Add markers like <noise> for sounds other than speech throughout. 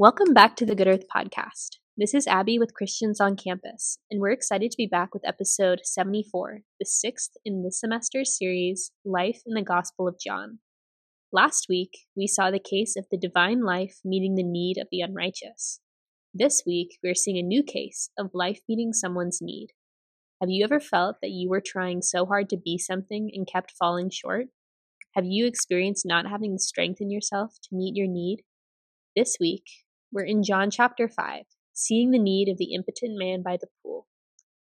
Welcome back to the Good Earth Podcast. This is Abby with Christians on Campus, and we're excited to be back with episode 74, the sixth in this semester's series, Life in the Gospel of John. Last week, we saw the case of the divine life meeting the need of the unrighteous. This week, we're seeing a new case of life meeting someone's need. Have you ever felt that you were trying so hard to be something and kept falling short? Have you experienced not having the strength in yourself to meet your need? This week, we're in John chapter 5, seeing the need of the impotent man by the pool.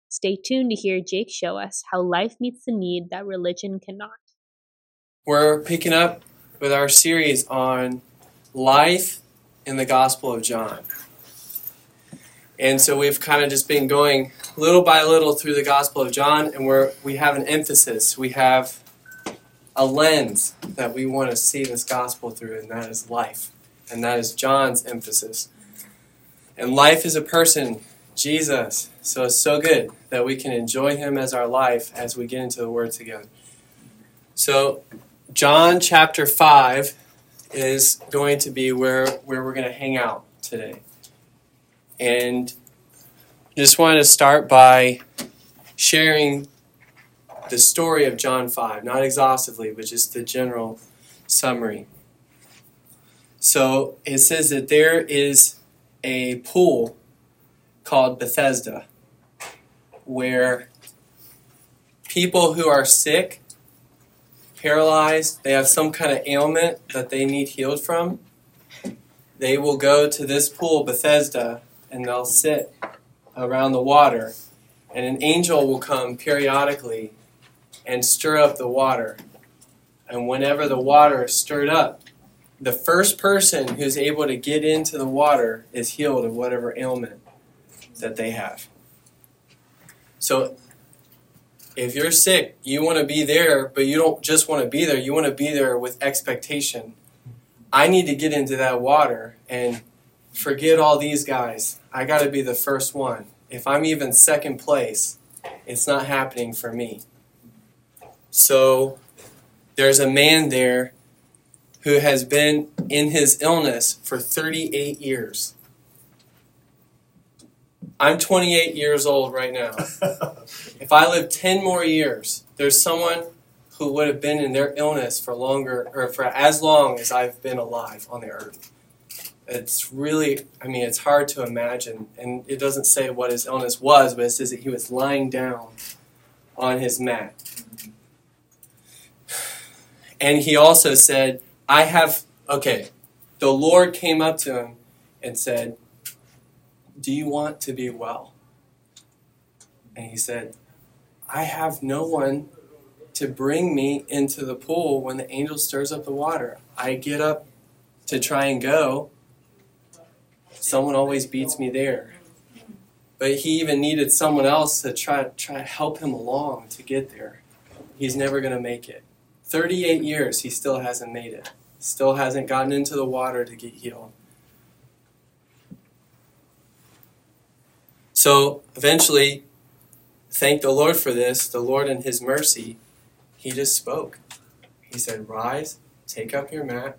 Stay tuned to hear Jake show us how life meets the need that religion cannot. We're picking up with our series on life in the Gospel of John. And so we've kind of just been going little by little through the Gospel of John, and we're, we have an emphasis. We have a lens that we want to see this Gospel through, and that is life. And that is John's emphasis. And life is a person, Jesus. So it's so good that we can enjoy him as our life as we get into the Word together. So, John chapter 5 is going to be where, where we're going to hang out today. And just wanted to start by sharing the story of John 5, not exhaustively, but just the general summary. So it says that there is a pool called Bethesda where people who are sick, paralyzed, they have some kind of ailment that they need healed from, they will go to this pool, Bethesda, and they'll sit around the water, and an angel will come periodically and stir up the water. And whenever the water is stirred up, the first person who's able to get into the water is healed of whatever ailment that they have. So if you're sick, you want to be there, but you don't just want to be there, you want to be there with expectation. I need to get into that water and forget all these guys. I got to be the first one. If I'm even second place, it's not happening for me. So there's a man there who has been in his illness for 38 years. I'm 28 years old right now. <laughs> if I live 10 more years, there's someone who would have been in their illness for longer or for as long as I've been alive on the earth. It's really, I mean, it's hard to imagine. And it doesn't say what his illness was, but it says that he was lying down on his mat. And he also said, I have, okay, the Lord came up to him and said, Do you want to be well? And he said, I have no one to bring me into the pool when the angel stirs up the water. I get up to try and go. Someone always beats me there. But he even needed someone else to try try to help him along to get there. He's never going to make it. 38 years, he still hasn't made it. Still hasn't gotten into the water to get healed. So eventually, thank the Lord for this. The Lord, in His mercy, He just spoke. He said, Rise, take up your mat,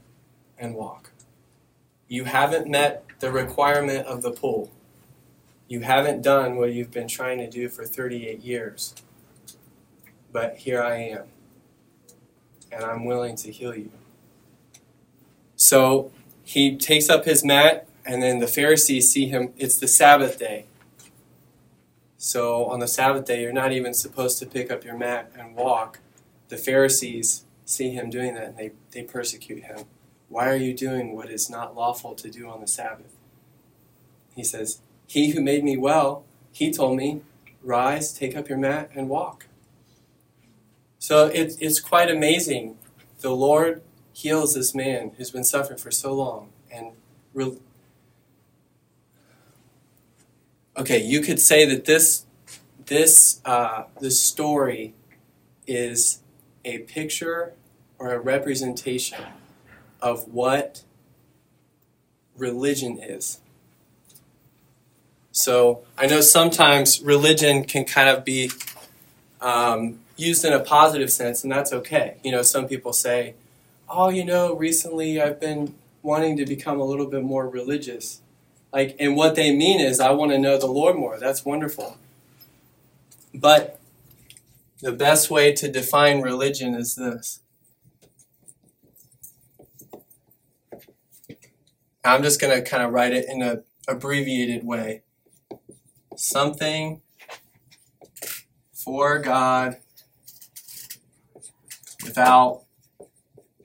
and walk. You haven't met the requirement of the pool. You haven't done what you've been trying to do for 38 years. But here I am and I'm willing to heal you. So he takes up his mat, and then the Pharisees see him. It's the Sabbath day. So on the Sabbath day, you're not even supposed to pick up your mat and walk. The Pharisees see him doing that, and they, they persecute him. Why are you doing what is not lawful to do on the Sabbath? He says, He who made me well, he told me, Rise, take up your mat, and walk. So it, it's quite amazing. The Lord heals this man who's been suffering for so long. And re- okay, you could say that this this uh, this story is a picture or a representation of what religion is. So I know sometimes religion can kind of be um, used in a positive sense, and that's okay. You know, some people say, "Oh, you know, recently I've been wanting to become a little bit more religious. Like, and what they mean is, I want to know the Lord more. That's wonderful. But the best way to define religion is this. I'm just going to kind of write it in a abbreviated way. Something for God without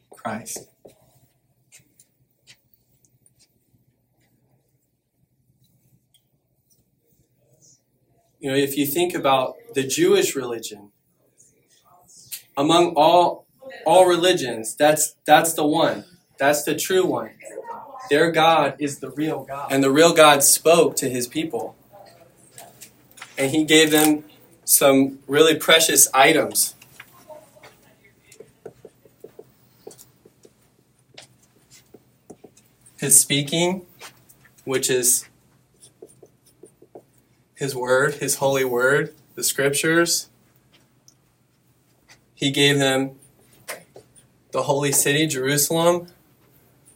Christ. You know, if you think about the Jewish religion, among all all religions, that's that's the one. That's the true one. Their God is the real God. And the real God spoke to his people. And he gave them some really precious items. His speaking, which is his word, his holy word, the scriptures. He gave them the holy city, Jerusalem,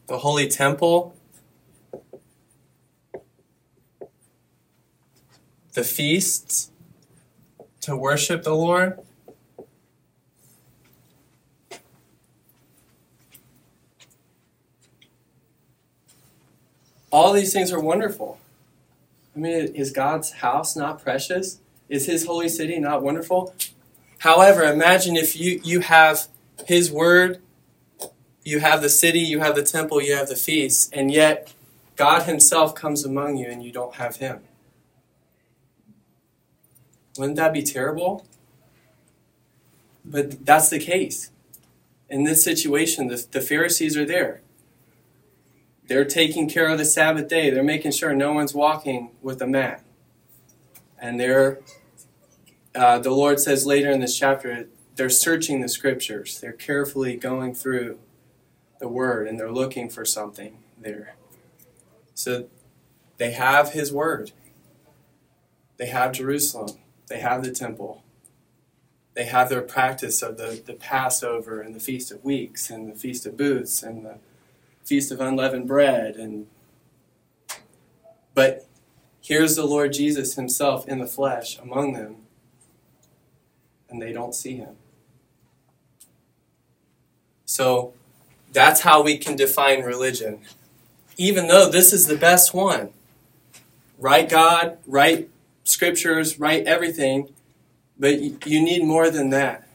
the holy temple, the feasts to worship the Lord. All these things are wonderful. I mean, is God's house not precious? Is his holy city not wonderful? However, imagine if you, you have his word, you have the city, you have the temple, you have the feasts, and yet God himself comes among you and you don't have him. Wouldn't that be terrible? But that's the case. In this situation, the, the Pharisees are there. They're taking care of the Sabbath day. They're making sure no one's walking with a mat. And they're, uh, the Lord says later in this chapter, they're searching the scriptures. They're carefully going through the word and they're looking for something there. So they have his word. They have Jerusalem. They have the temple. They have their practice of the, the Passover and the Feast of Weeks and the Feast of Booths and the Feast of Unleavened Bread and but here's the Lord Jesus himself in the flesh among them and they don't see him. So that's how we can define religion. Even though this is the best one. Right God, right scriptures, right everything, but you need more than that.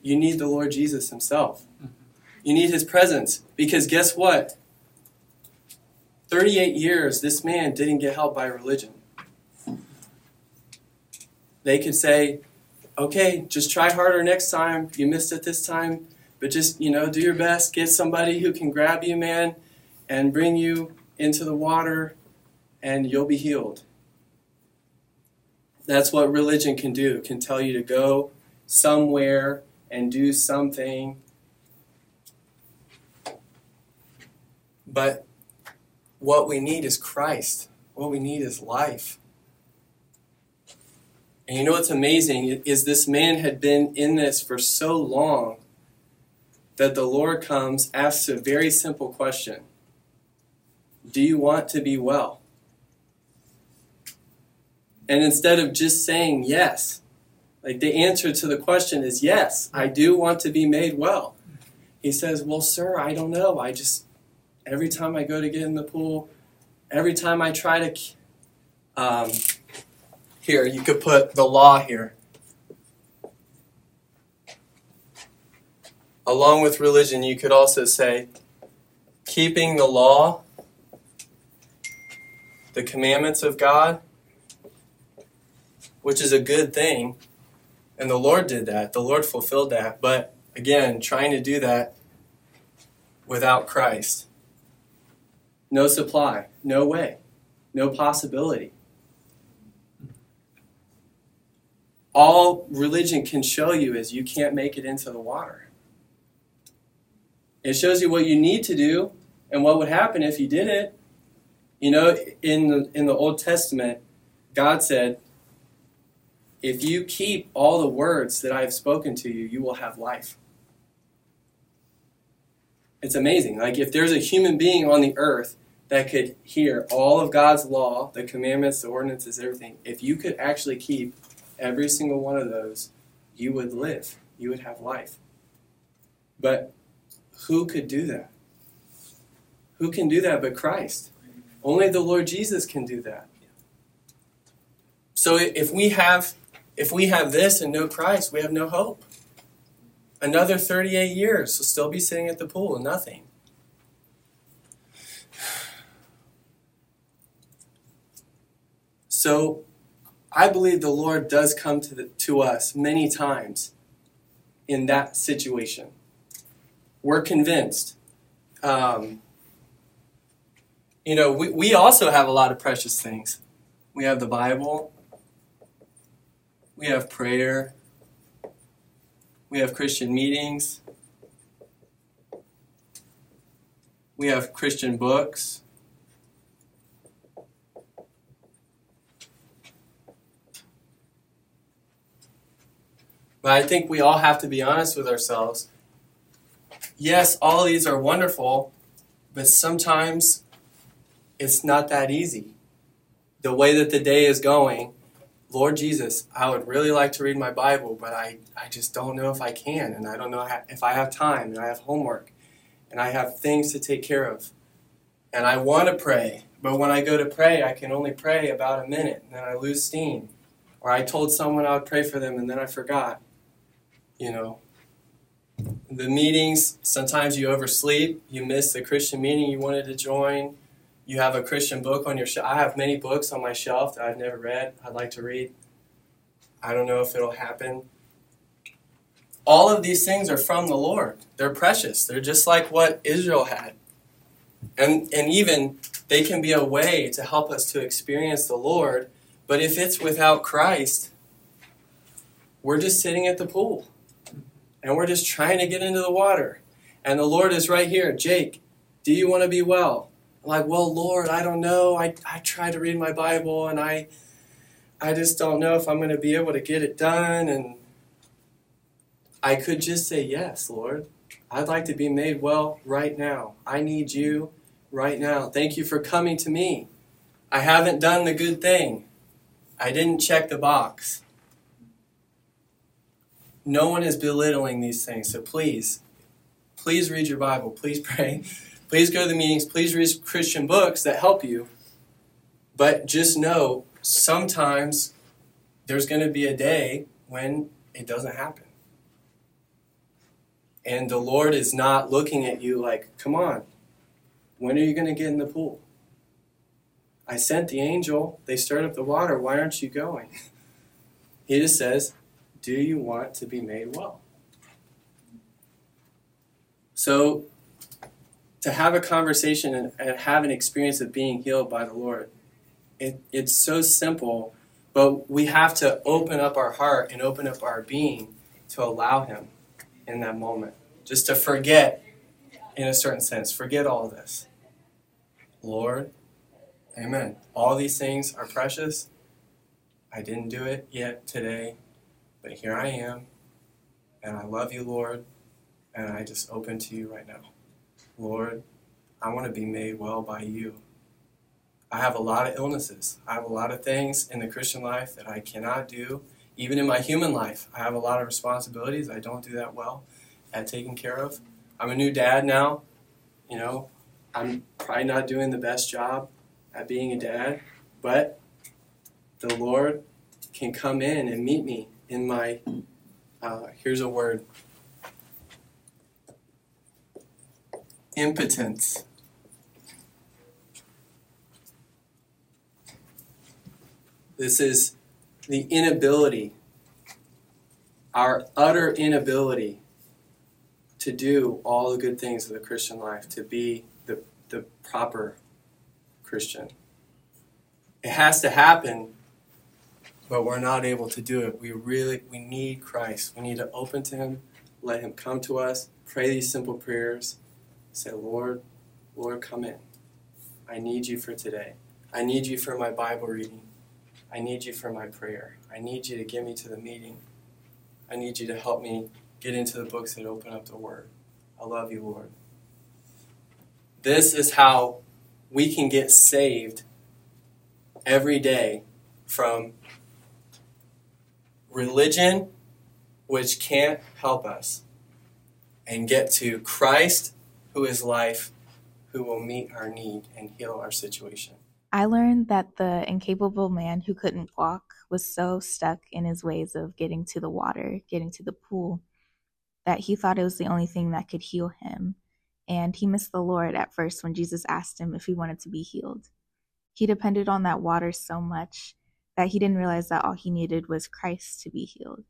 You need the Lord Jesus himself. Mm-hmm. You need his presence. Because guess what? 38 years, this man didn't get help by religion. They could say, okay, just try harder next time. You missed it this time. But just, you know, do your best. Get somebody who can grab you, man, and bring you into the water, and you'll be healed. That's what religion can do. It can tell you to go somewhere and do something But what we need is Christ. What we need is life. And you know what's amazing is this man had been in this for so long that the Lord comes, asks a very simple question Do you want to be well? And instead of just saying yes, like the answer to the question is yes, I do want to be made well. He says, Well, sir, I don't know. I just, every time I go to get in the pool, every time I try to. Um, here, you could put the law here. Along with religion, you could also say keeping the law, the commandments of God, which is a good thing. And the Lord did that. The Lord fulfilled that. But again, trying to do that without Christ. No supply, no way, no possibility. All religion can show you is you can't make it into the water. It shows you what you need to do and what would happen if you did it. You know, in the, in the Old Testament, God said, If you keep all the words that I have spoken to you, you will have life. It's amazing. Like if there's a human being on the earth that could hear all of God's law, the commandments, the ordinances, everything, if you could actually keep every single one of those, you would live. You would have life. But who could do that? Who can do that but Christ? Only the Lord Jesus can do that. So if we have if we have this and no Christ, we have no hope. Another 38 years, we'll still be sitting at the pool and nothing. So I believe the Lord does come to, the, to us many times in that situation. We're convinced. Um, you know, we, we also have a lot of precious things. We have the Bible, we have prayer, we have Christian meetings, we have Christian books. But I think we all have to be honest with ourselves. Yes, all these are wonderful, but sometimes it's not that easy. The way that the day is going, Lord Jesus, I would really like to read my Bible, but I, I just don't know if I can, and I don't know if I have time, and I have homework, and I have things to take care of. And I want to pray, but when I go to pray, I can only pray about a minute, and then I lose steam. Or I told someone I would pray for them, and then I forgot you know, the meetings, sometimes you oversleep, you miss the Christian meeting you wanted to join. You have a Christian book on your shelf. I have many books on my shelf that I've never read. I'd like to read. I don't know if it'll happen. All of these things are from the Lord. They're precious. They're just like what Israel had. And, and even they can be a way to help us to experience the Lord. But if it's without Christ, we're just sitting at the pool and we're just trying to get into the water. And the Lord is right here. Jake, do you want to be well? I'm like, well, Lord, I don't know. I, I try to read my Bible and I I just don't know if I'm going to be able to get it done. And I could just say, yes, Lord. I'd like to be made well right now. I need you right now. Thank you for coming to me. I haven't done the good thing. I didn't check the box. No one is belittling these things. So please, please read your Bible. Please pray. Please go to the meetings. Please read Christian books that help you. But just know sometimes there's going to be a day when it doesn't happen. And the Lord is not looking at you like, come on, when are you going to get in the pool? I sent the angel. They stirred up the water. Why aren't you going? <laughs> He just says, do you want to be made well? So, to have a conversation and, and have an experience of being healed by the Lord, it, it's so simple, but we have to open up our heart and open up our being to allow Him in that moment. Just to forget, in a certain sense, forget all this. Lord, Amen. All these things are precious. I didn't do it yet today. But here I am, and I love you, Lord, and I just open to you right now. Lord, I want to be made well by you. I have a lot of illnesses. I have a lot of things in the Christian life that I cannot do. Even in my human life, I have a lot of responsibilities. I don't do that well at taking care of. I'm a new dad now. You know, I'm probably not doing the best job at being a dad, but the Lord can come in and meet me in my, uh, here's a word impotence. This is the inability, our utter inability to do all the good things of the Christian life, to be the, the proper Christian. It has to happen but we're not able to do it. We really we need Christ. We need to open to him, let him come to us, pray these simple prayers, say, Lord, Lord, come in. I need you for today. I need you for my Bible reading. I need you for my prayer. I need you to get me to the meeting. I need you to help me get into the books that open up the Word. I love you, Lord. This is how we can get saved every day from religion, which can't help us, and get to Christ, who is life, who will meet our need and heal our situation. I learned that the incapable man who couldn't walk was so stuck in his ways of getting to the water, getting to the pool, that he thought it was the only thing that could heal him. And he missed the Lord at first when Jesus asked him if he wanted to be healed. He depended on that water so much that he didn't realize that all he needed was Christ to be healed.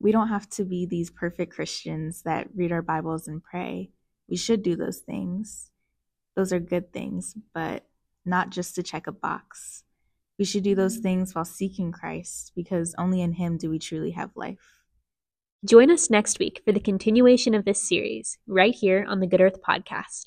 We don't have to be these perfect Christians that read our Bibles and pray. We should do those things. Those are good things, but not just to check a box. We should do those things while seeking Christ because only in Him do we truly have life. Join us next week for the continuation of this series, right here on the Good Earth Podcast.